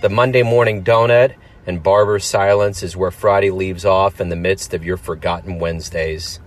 The Monday morning donut and barber's silence is where Friday leaves off in the midst of your forgotten Wednesdays.